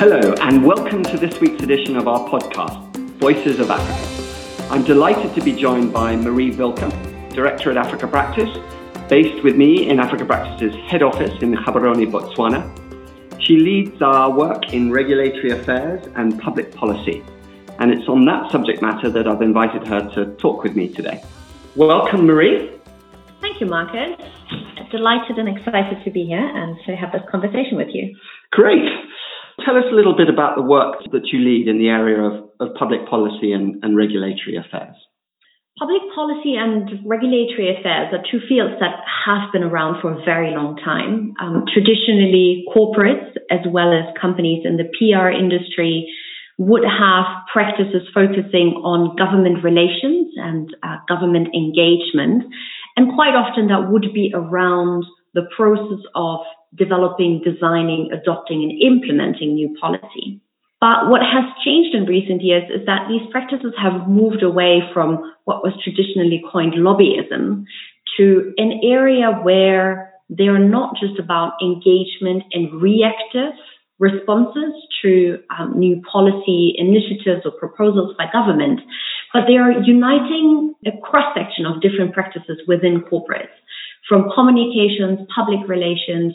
Hello, and welcome to this week's edition of our podcast, Voices of Africa. I'm delighted to be joined by Marie Vilka, Director at Africa Practice, based with me in Africa Practice's head office in Gaborone, Botswana. She leads our work in regulatory affairs and public policy, and it's on that subject matter that I've invited her to talk with me today. Welcome, Marie. Thank you, Marcus. Delighted and excited to be here and to have this conversation with you. Great. Tell us a little bit about the work that you lead in the area of, of public policy and, and regulatory affairs. Public policy and regulatory affairs are two fields that have been around for a very long time. Um, traditionally, corporates as well as companies in the PR industry would have practices focusing on government relations and uh, government engagement. And quite often that would be around the process of developing, designing, adopting, and implementing new policy. But what has changed in recent years is that these practices have moved away from what was traditionally coined lobbyism to an area where they are not just about engagement and reactive responses to um, new policy initiatives or proposals by government, but they are uniting a cross section of different practices within corporates, from communications, public relations,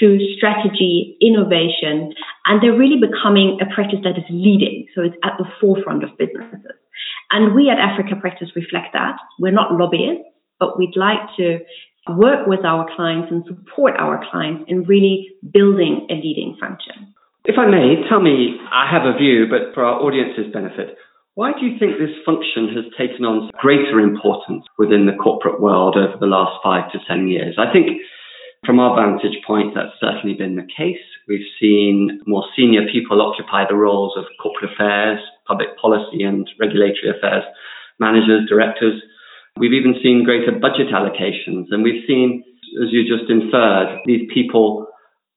to strategy, innovation, and they're really becoming a practice that is leading. So it's at the forefront of businesses. And we at Africa Practice reflect that. We're not lobbyists, but we'd like to work with our clients and support our clients in really building a leading function. If I may, tell me, I have a view, but for our audience's benefit, why do you think this function has taken on greater importance within the corporate world over the last five to 10 years? I think from our vantage point, that's certainly been the case. We've seen more senior people occupy the roles of corporate affairs, public policy and regulatory affairs managers, directors. We've even seen greater budget allocations, and we've seen, as you just inferred, these people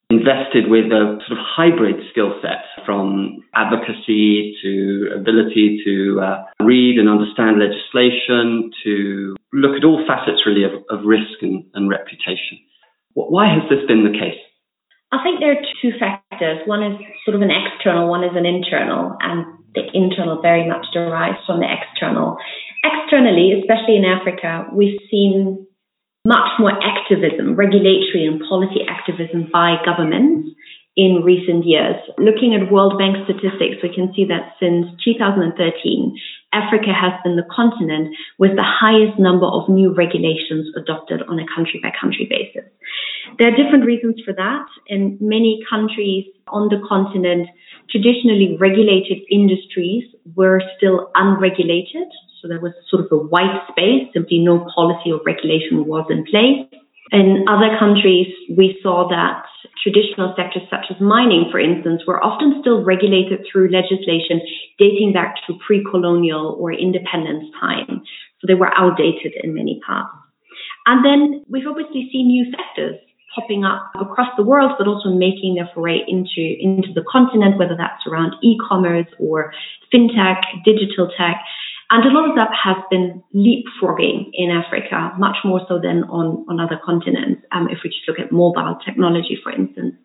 invested with a sort of hybrid skill set from advocacy to ability to uh, read and understand legislation to look at all facets really of, of risk and, and reputation. Why has this been the case? I think there are two factors. One is sort of an external, one is an internal, and the internal very much derives from the external. Externally, especially in Africa, we've seen much more activism, regulatory and policy activism by governments in recent years. Looking at World Bank statistics, we can see that since 2013, Africa has been the continent with the highest number of new regulations adopted on a country by country basis. There are different reasons for that. In many countries on the continent, traditionally regulated industries were still unregulated. So there was sort of a white space, simply no policy or regulation was in place. In other countries, we saw that traditional sectors such as mining, for instance, were often still regulated through legislation dating back to pre-colonial or independence time. So they were outdated in many parts. And then we've obviously seen new sectors popping up across the world, but also making their foray into, into the continent, whether that's around e-commerce or fintech, digital tech. And a lot of that has been leapfrogging in Africa, much more so than on, on other continents. Um, if we just look at mobile technology, for instance,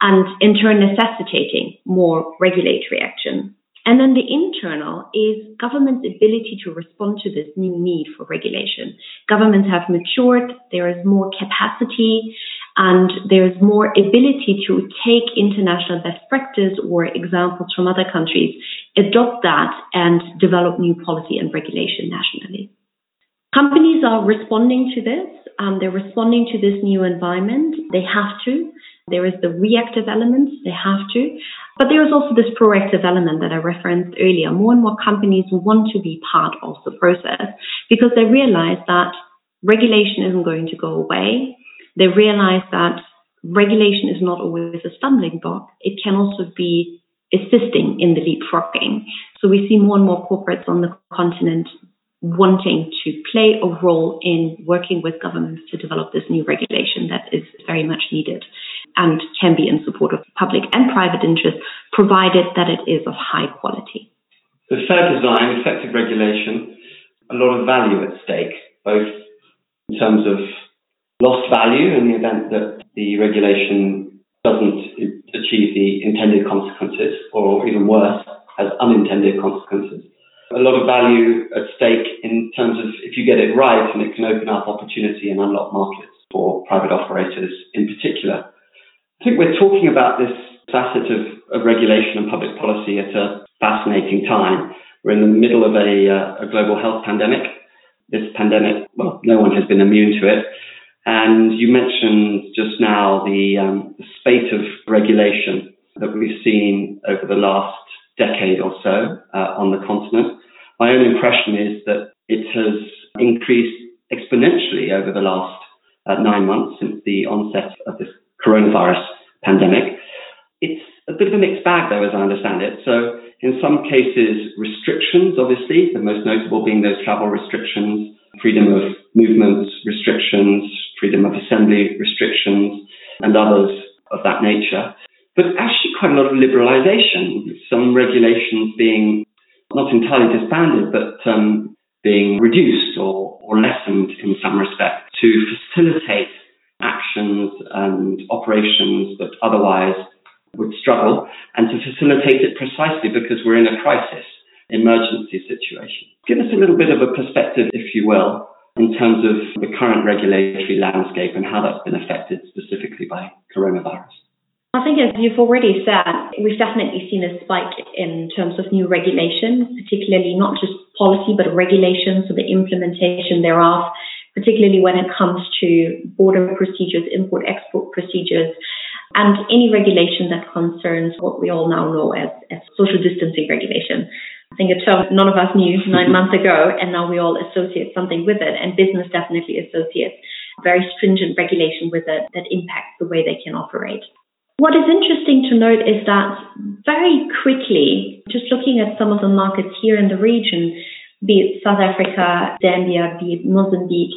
and in turn necessitating more regulatory action. And then the internal is government's ability to respond to this new need for regulation. Governments have matured, there is more capacity, and there's more ability to take international best practice or examples from other countries, adopt that and develop new policy and regulation nationally. Companies are responding to this. Um, they're responding to this new environment. They have to. There is the reactive element. They have to. But there is also this proactive element that I referenced earlier. More and more companies want to be part of the process because they realize that regulation isn't going to go away they realize that regulation is not always a stumbling block. It can also be assisting in the leapfrogging. So we see more and more corporates on the continent wanting to play a role in working with governments to develop this new regulation that is very much needed and can be in support of public and private interest, provided that it is of high quality. So fair design, effective regulation, a lot of value at stake, both in terms of lost value in the event that the regulation doesn't achieve the intended consequences, or even worse, has unintended consequences. A lot of value at stake in terms of if you get it right and it can open up opportunity and unlock markets for private operators in particular. I think we're talking about this facet of, of regulation and public policy at a fascinating time. We're in the middle of a, uh, a global health pandemic. This pandemic, well, no one has been immune to it. And you mentioned just now the, um, spate of regulation that we've seen over the last decade or so uh, on the continent. My own impression is that it has increased exponentially over the last uh, nine months since the onset of this coronavirus pandemic. It's a bit of a mixed bag, though, as I understand it. So, in some cases, restrictions, obviously, the most notable being those travel restrictions, freedom of movement restrictions, freedom of assembly restrictions, and others of that nature. But actually, quite a lot of liberalization, some regulations being not entirely disbanded, but um, being reduced or, or lessened in some respect to facilitate actions and operations that otherwise would struggle and to facilitate it precisely because we're in a crisis emergency situation. Give us a little bit of a perspective, if you will, in terms of the current regulatory landscape and how that's been affected specifically by coronavirus? I think, as you've already said, we've definitely seen a spike in terms of new regulations, particularly not just policy, but regulations, so the implementation thereof, particularly when it comes to border procedures, import export procedures, and any regulation that concerns what we all now know as, as social distancing regulation. I think a term none of us knew nine months ago, and now we all associate something with it, and business definitely associates very stringent regulation with it that impacts the way they can operate. What is interesting to note is that very quickly, just looking at some of the markets here in the region, be it South Africa, Zambia, be it Mozambique,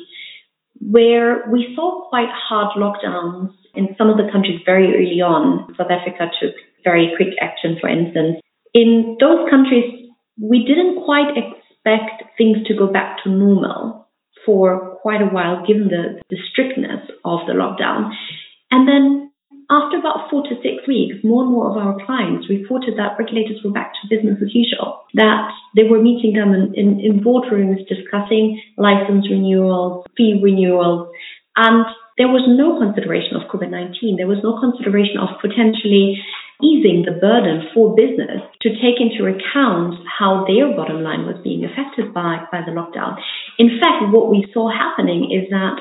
where we saw quite hard lockdowns in some of the countries very early on. South Africa took very quick action, for instance. In those countries, we didn't quite expect things to go back to normal for quite a while, given the, the strictness of the lockdown. And then after about four to six weeks, more and more of our clients reported that regulators were back to business as usual, that they were meeting them in, in, in boardrooms discussing license renewals, fee renewals, and there was no consideration of COVID 19. There was no consideration of potentially easing the burden for business to take into account how their bottom line was being affected by, by the lockdown. In fact, what we saw happening is that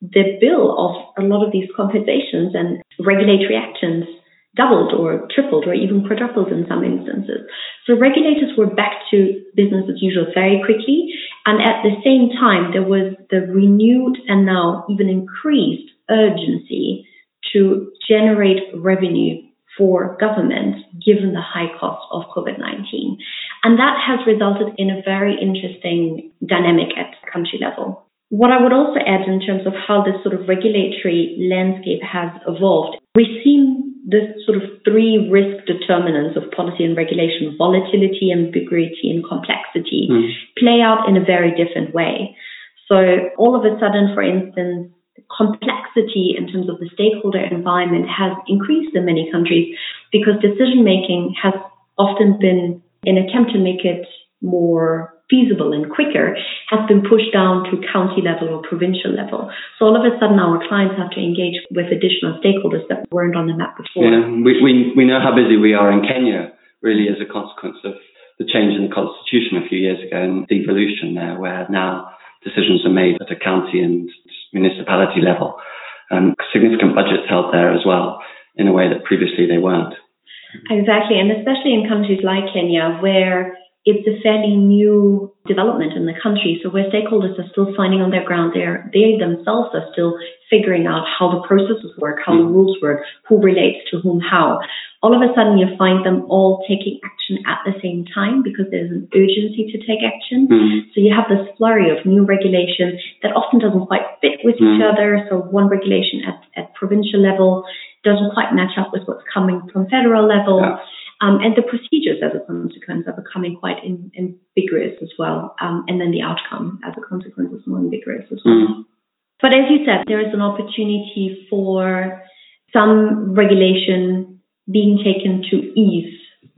the bill of a lot of these compensations and regulatory actions doubled or tripled or even quadrupled in some instances. So regulators were back to business as usual very quickly. And at the same time, there was the renewed and now even increased urgency to generate revenue for governments given the high cost of COVID 19. And that has resulted in a very interesting dynamic at country level. What I would also add in terms of how this sort of regulatory landscape has evolved, we've seen this sort of three risk determinants of policy and regulation volatility, ambiguity, and complexity mm. play out in a very different way. So, all of a sudden, for instance, complexity in terms of the stakeholder environment has increased in many countries because decision making has often been an attempt to make it more feasible and quicker has been pushed down to county level or provincial level. So all of a sudden our clients have to engage with additional stakeholders that weren't on the map before. Yeah, we, we, we know how busy we are in Kenya really as a consequence of the change in the constitution a few years ago and devolution there where now decisions are made at a county and municipality level. Um, significant budgets held there as well in a way that previously they weren't. Exactly, and especially in countries like Kenya where it's a fairly new development in the country. So where stakeholders are still finding on their ground, they're, they themselves are still figuring out how the processes work, how the rules work, who relates to whom, how. All of a sudden, you find them all taking action at the same time because there's an urgency to take action. Mm. So you have this flurry of new regulation that often doesn't quite fit with mm. each other. So one regulation at, at provincial level doesn't quite match up with what's coming from federal level. Yeah. Um, and the procedures as a consequence are becoming quite in, ambiguous as well. Um, and then the outcome as a consequence is more ambiguous as well. Mm. But as you said, there is an opportunity for some regulation being taken to ease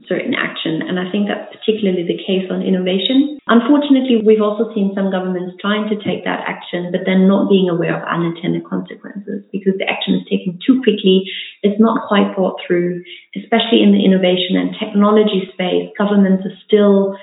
certain action. And I think that's particularly the case on innovation. Unfortunately, we've also seen some governments trying to take that action, but then not being aware of unintended consequences because the action taken too quickly. It's not quite thought through, especially in the innovation and technology space. Governments are still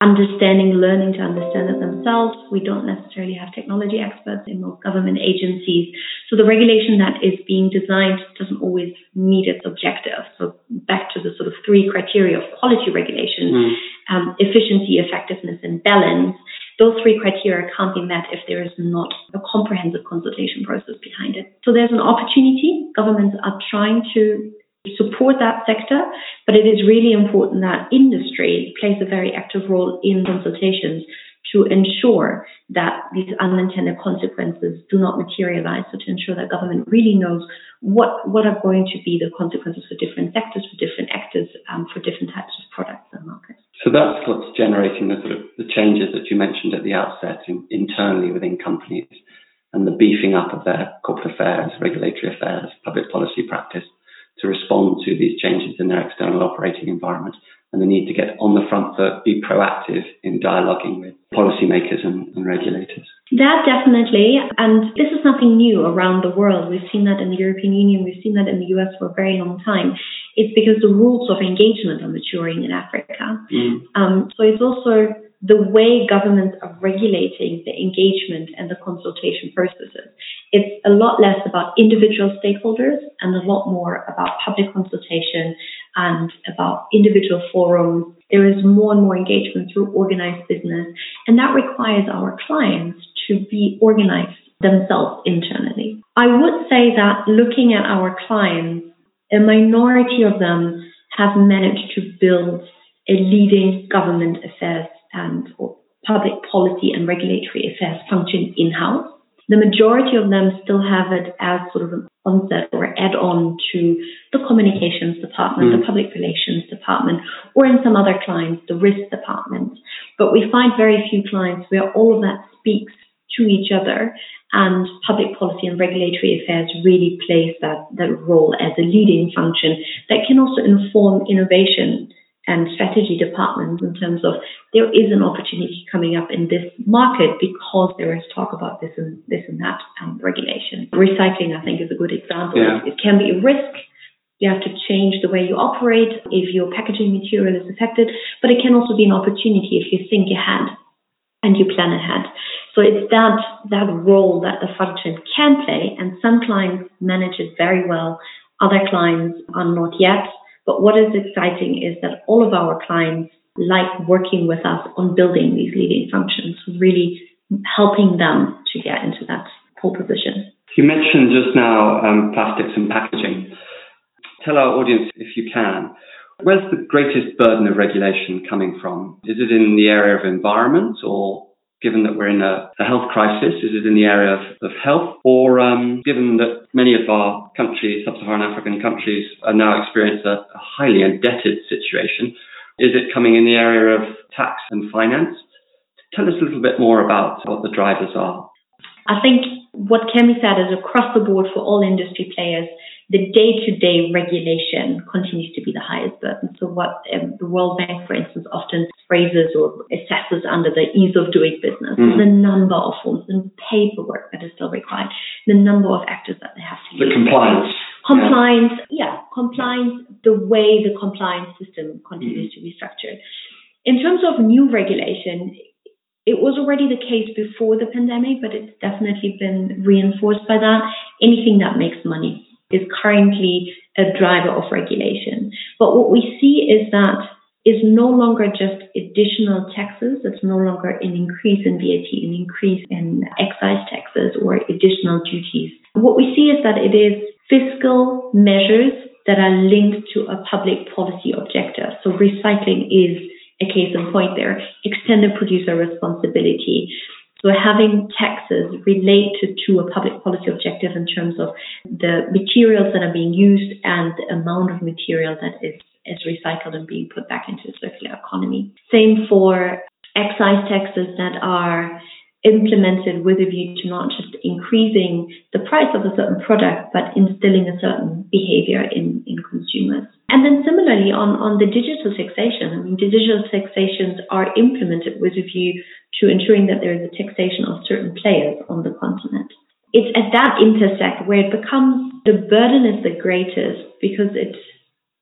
understanding, learning to understand it themselves. We don't necessarily have technology experts in most government agencies. So the regulation that is being designed doesn't always meet its objective. So back to the sort of three criteria of quality regulation, mm. um, efficiency, effectiveness, and balance. Those three criteria can't be met if there is not a comprehensive consultation process behind it. So there's an opportunity. Governments are trying to support that sector, but it is really important that industry plays a very active role in consultations to ensure that these unintended consequences do not materialize, so to ensure that government really knows what, what are going to be the consequences for different sectors, for different actors, um, for different types of products and markets. So that's what's generating the sort of the changes that you mentioned at the outset in, internally within companies and the beefing up of their corporate affairs, regulatory affairs, public policy practice to respond to these changes in their external operating environment and the need to get on the front foot, be proactive in dialoguing with policymakers and, and, regulators. That definitely, and this is nothing new around the world. We've seen that in the European Union, we've seen that in the US for a very long time. It's because the rules of engagement are maturing in Africa. Mm. Um, so it's also the way governments are regulating the engagement and the consultation processes. It's a lot less about individual stakeholders and a lot more about public consultation and about individual forums. There is more and more engagement through organized business, and that requires our clients to be organized themselves internally. I would say that looking at our clients, a minority of them have managed to build a leading government affairs and public policy and regulatory affairs function in-house. The majority of them still have it as sort of an onset or add-on to the communications department, mm. the public relations department, or in some other clients, the risk department. But we find very few clients where all of that speaks to each other and public policy and regulatory affairs really plays that, that role as a leading function that can also inform innovation and strategy departments in terms of there is an opportunity coming up in this market because there is talk about this and this and that um, regulation. Recycling, I think, is a good example. Yeah. It, it can be a risk. You have to change the way you operate if your packaging material is affected, but it can also be an opportunity if you think ahead and you plan ahead. So it's that that role that the function can play, and some clients manage it very well. Other clients are not yet. But what is exciting is that all of our clients like working with us on building these leading functions, really helping them to get into that pole position. You mentioned just now um, plastics and packaging. Tell our audience, if you can, where's the greatest burden of regulation coming from? Is it in the area of environment or given that we're in a, a, health crisis? Is it in the area of, of health? Or um, given that many of our countries, sub-Saharan African countries, are now experiencing a, a highly indebted situation, is it coming in the area of tax and finance? Tell us a little bit more about what the drivers are. I think what Kemi said is across the board for all industry players, the day-to-day regulation continues to be the highest burden. So what um, the World Bank, for instance, often phrases or assesses under the ease of doing business, mm-hmm. the number of forms and paperwork that is still required, the number of actors that they have to the use. The compliance. Compliance, yeah. yeah, compliance, the way the compliance system continues mm-hmm. to be structured. In terms of new regulation, it was already the case before the pandemic, but it's definitely been reinforced by that. Anything that makes money is currently a driver of regulation. But what we see is that is no longer just additional taxes. It's no longer an increase in VAT, an increase in excise taxes or additional duties. What we see is that it is fiscal measures that are linked to a public policy objective. So recycling is a case in point there. Extended producer responsibility. So having taxes related to a public policy objective in terms of the materials that are being used and the amount of material that is, is recycled and being put back into the circular economy. Same for excise taxes that are implemented with a view to not just increasing the price of a certain product, but instilling a certain behavior in, in consumers. And then similarly on, on the digital taxation, I mean, digital taxations are implemented with a view to ensuring that there is a taxation of certain players on the continent. It's at that intersect where it becomes the burden is the greatest because it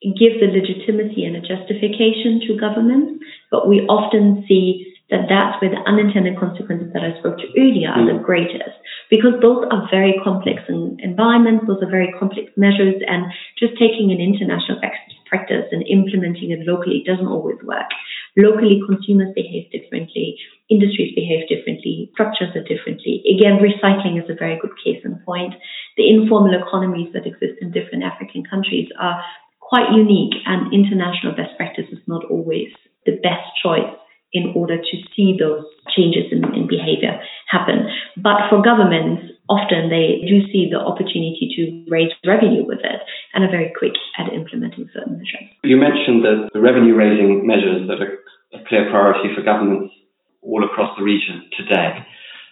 gives a legitimacy and a justification to governments, but we often see that that's where the unintended consequences that I spoke to earlier are the mm. greatest because those are very complex environments, those are very complex measures, and just taking an international best practice and implementing it locally doesn't always work. Locally, consumers behave differently, industries behave differently, structures are differently. Again, recycling is a very good case in point. The informal economies that exist in different African countries are quite unique, and international best practice is not always the best choice in order to see those changes in, in behavior happen. But for governments, often they do see the opportunity to raise revenue with it and are very quick at implementing certain measures. You mentioned that the revenue raising measures that are a clear priority for governments all across the region today.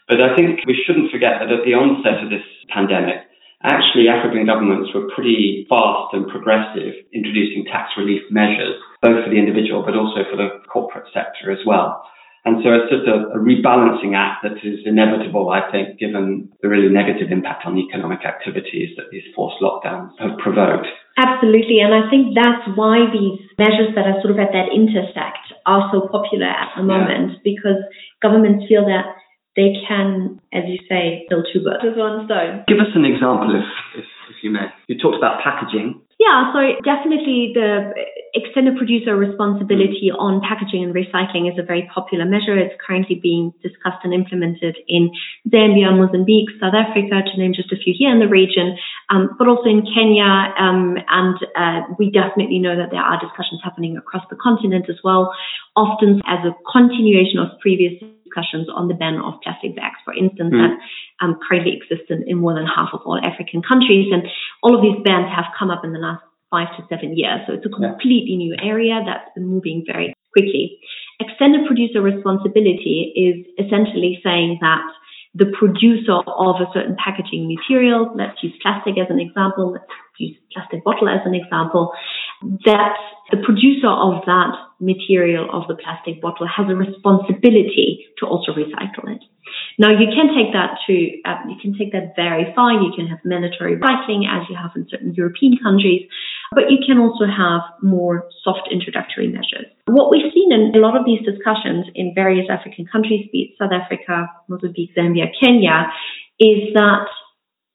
But I think we shouldn't forget that at the onset of this pandemic, actually African governments were pretty fast and progressive introducing tax relief measures, both for the individual but also for the corporate sector as well. And so it's just a, a, rebalancing act that is inevitable, I think, given the really negative impact on economic activities that these forced lockdowns have provoked. Absolutely. And I think that's why these measures that are sort of at that intersect are so popular at the moment, yeah. because governments feel that they can, as you say, kill two birds with one stone. Give us an example, if, if, if you may. You talked about packaging. Yeah, so definitely the extended producer responsibility on packaging and recycling is a very popular measure. It's currently being discussed and implemented in Zambia, Mozambique, South Africa, to name just a few here in the region, um, but also in Kenya. Um, and uh, we definitely know that there are discussions happening across the continent as well, often as a continuation of previous discussions on the ban of plastic bags, for instance, mm. that um, currently exist in, in more than half of all African countries. And all of these bans have come up in the last five to seven years. So it's a completely new area that's been moving very quickly. Extended producer responsibility is essentially saying that the producer of a certain packaging material, let's use plastic as an example, let's use plastic bottle as an example, that the producer of that material of the plastic bottle has a responsibility to also recycle it. Now you can take that to uh, you can take that very far. You can have mandatory recycling as you have in certain European countries, but you can also have more soft introductory measures. What we've seen in a lot of these discussions in various African countries, be it South Africa, Mozambique, Zambia, Kenya, is that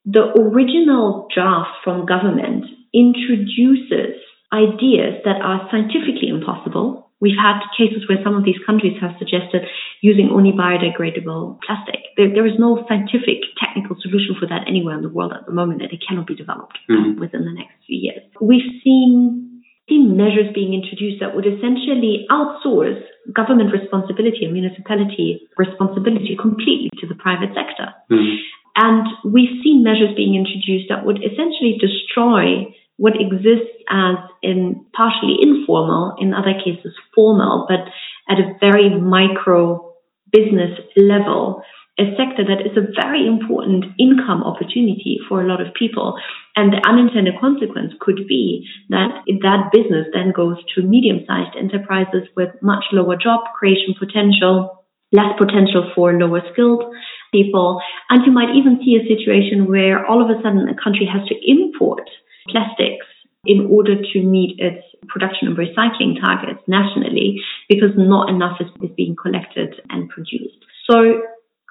the original draft from government introduces ideas that are scientifically impossible. We've had cases where some of these countries have suggested using only biodegradable plastic. There, there is no scientific technical solution for that anywhere in the world at the moment that it cannot be developed mm-hmm. within the next few years. We've seen, seen measures being introduced that would essentially outsource government responsibility and municipality responsibility completely to the private sector. Mm-hmm. And we've seen measures being introduced that would essentially destroy what exists as in partially informal, in other cases formal, but at a very micro business level, a sector that is a very important income opportunity for a lot of people. And the unintended consequence could be that that business then goes to medium sized enterprises with much lower job creation potential, less potential for lower skilled people. And you might even see a situation where all of a sudden a country has to import plastics in order to meet its production and recycling targets nationally because not enough is, is being collected and produced. So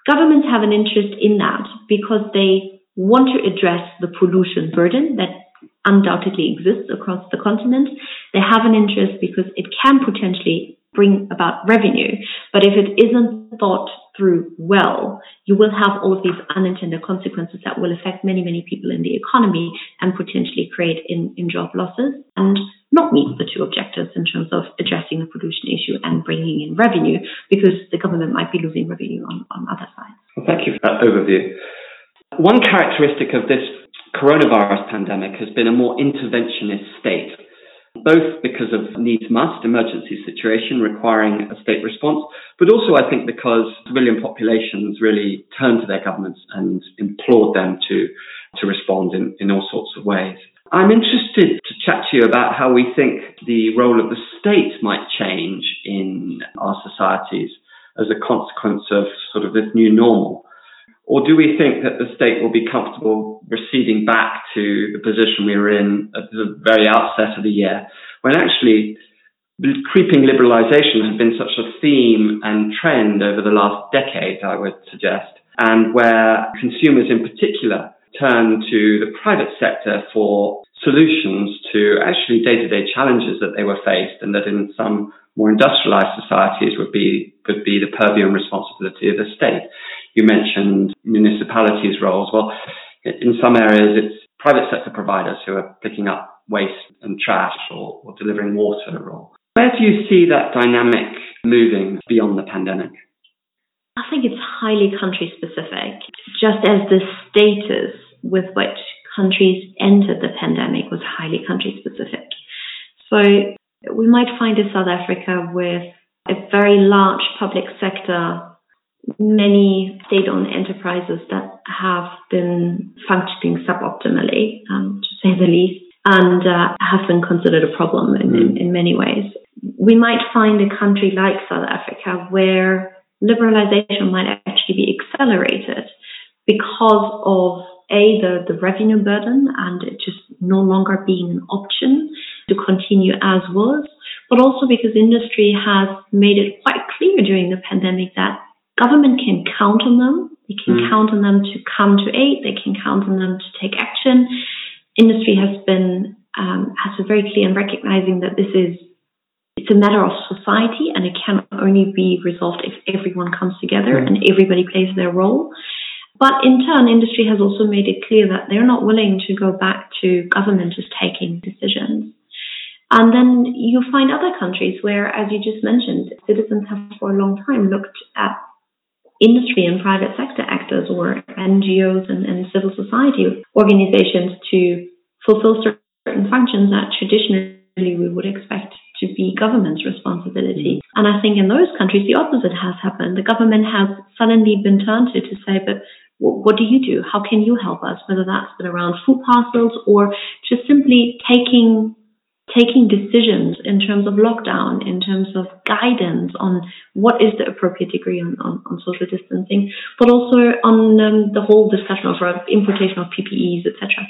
governments have an interest in that because they want to address the pollution burden that undoubtedly exists across the continent. They have an interest because it can potentially bring about revenue. But if it isn't thought through well, you will have all of these unintended consequences that will affect many, many people in the economy and potentially create in, in job losses and not meet the two objectives in terms of addressing the pollution issue and bringing in revenue because the government might be losing revenue on, on other sides. Well, thank you for that overview. One characteristic of this coronavirus pandemic has been a more interventionist state both because of needs must emergency situation requiring a state response, but also I think because civilian populations really turned to their governments and implored them to, to respond in, in all sorts of ways. I'm interested to chat to you about how we think the role of the state might change in our societies as a consequence of sort of this new normal. Or do we think that the state will be comfortable receding back to the position we were in at the very outset of the year, when actually creeping liberalization has been such a theme and trend over the last decade, I would suggest, and where consumers in particular turn to the private sector for solutions to actually day-to-day challenges that they were faced and that in some more industrialized societies would be would be the purview and responsibility of the state. You mentioned municipalities' roles. Well, in some areas, it's private sector providers who are picking up waste and trash or, or delivering water. Or where do you see that dynamic moving beyond the pandemic? I think it's highly country specific, just as the status with which countries entered the pandemic was highly country specific. So we might find in South Africa with a very large public sector many state-owned enterprises that have been functioning suboptimally, um, to say the least, and uh, have been considered a problem in, in, in many ways. We might find a country like South Africa where liberalization might actually be accelerated because of a the, the revenue burden and it just no longer being an option to continue as was, but also because industry has made it quite clear during the pandemic that government can count on them. They can mm. count on them to come to aid. They can count on them to take action. Industry has been um, has been very clear in recognizing that this is it's a matter of society and it can only be resolved if everyone comes together mm. and everybody plays their role. But in turn, industry has also made it clear that they're not willing to go back to government just taking decisions. And then you find other countries where, as you just mentioned, citizens have for a long time looked at industry and private sector actors or NGOs and, and civil society organizations to fulfill certain functions that traditionally we would expect to be government's responsibility. Mm-hmm. And I think in those countries, the opposite has happened. The government has suddenly been turned to to say, but what do you do? How can you help us? Whether that's been around food parcels or just simply taking taking decisions in terms of lockdown, in terms of guidance on what is the appropriate degree on, on, on social distancing, but also on um, the whole discussion of uh, importation of PPEs, etc.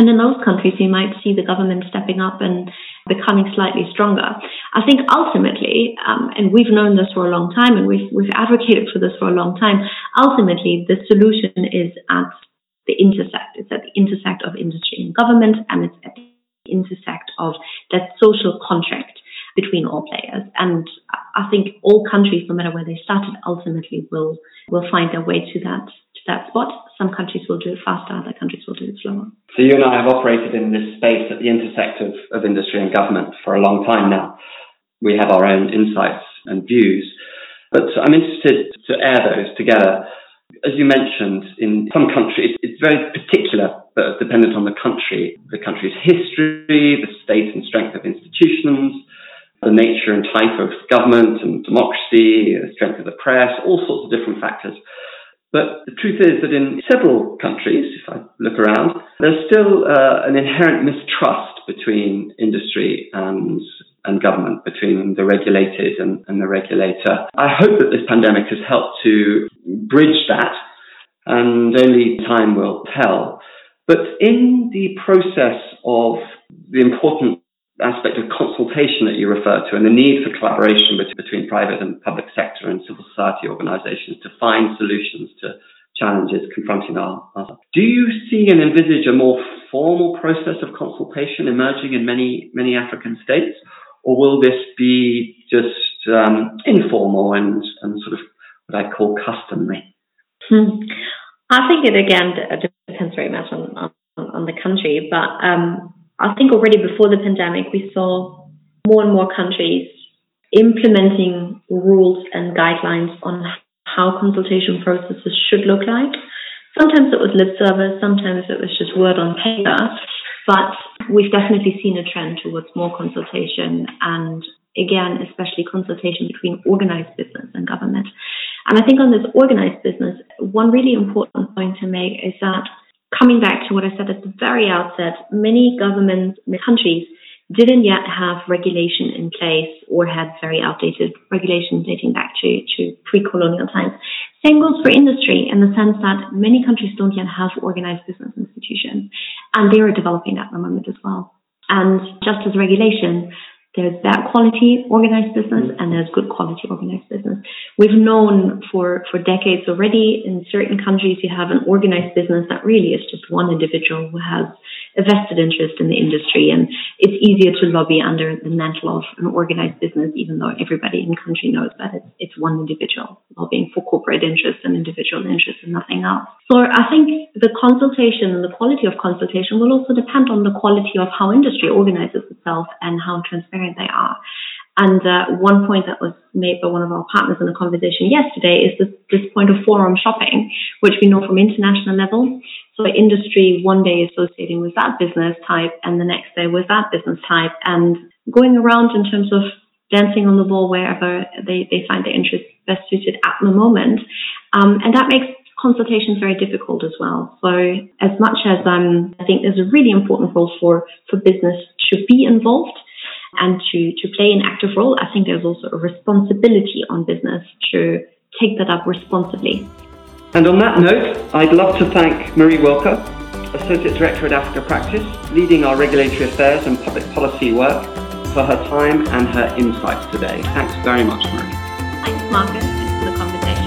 And in those countries, you might see the government stepping up and becoming slightly stronger. I think ultimately, um, and we've known this for a long time, and we've we've advocated for this for a long time. Ultimately, the solution is at the intersect. It's at the intersect of industry and government, and it's at the intersect of that social contract between all players. And I think all countries, no matter where they started, ultimately will will find their way to that to that spot. Some countries will do it faster, other countries will do it slower. So you and I have operated in this space at the intersect of, of industry and government for a long time now. We have our own insights and views. But I'm interested to air those together. As you mentioned, in some countries, it's very particular, but dependent on the country, the country's history, the state and strength of institutions, the nature and type of government and democracy, the strength of the press, all sorts of different factors. But the truth is that in several countries, if I look around, there's still uh, an inherent mistrust between industry and and government, between the regulated and, and the regulator. I hope that this pandemic has helped to bridge that, and only time will tell. But in the process of the important aspect of consultation that you refer to and the need for collaboration between private and public sector and civil society organizations to find solutions to challenges confronting our, our, do you see and envisage a more formal process of consultation emerging in many many african states? Or will this be just um, informal and, and sort of what i call customary? Hmm. i think it again depends very much on, on, on the country but um, I think already before the pandemic, we saw more and more countries implementing rules and guidelines on how consultation processes should look like. Sometimes it was lip service, sometimes it was just word on paper. But we've definitely seen a trend towards more consultation and again, especially consultation between organized business and government. And I think on this organized business, one really important point to make is that coming back to what I said at the very outset, many governments, many countries didn't yet have regulation in place or had very outdated regulation dating back to, to pre-colonial times. Same goes for industry in the sense that many countries don't yet have organized business institutions and they are developing at the moment as well. And just as regulation, there's bad quality organized business mm-hmm. and there's good quality organized business. We've known for, for decades already in certain countries you have an organized business that really is just one individual who has a vested interest in the industry and it's easier to lobby under the mantle of an organized business even though everybody in the country knows that it's, it's one individual lobbying for corporate interests and individual interests and nothing else. So I think the consultation and the quality of consultation will also depend on the quality of how industry organizes itself and how transparent they are. And uh, one point that was made by one of our partners in the conversation yesterday is this, this point of forum shopping, which we know from international level. So industry one day associating with that business type and the next day with that business type and going around in terms of dancing on the ball wherever they, they find their interest best suited at the moment. Um, and that makes consultations very difficult as well. So as much as um, I think there's a really important role for, for business to be involved, and to, to play an active role, I think there's also a responsibility on business to take that up responsibly. And on that note, I'd love to thank Marie Wilker, Associate Director at Africa Practice, leading our regulatory affairs and public policy work, for her time and her insights today. Thanks very much, Marie. Thanks, Marcus. For the conversation.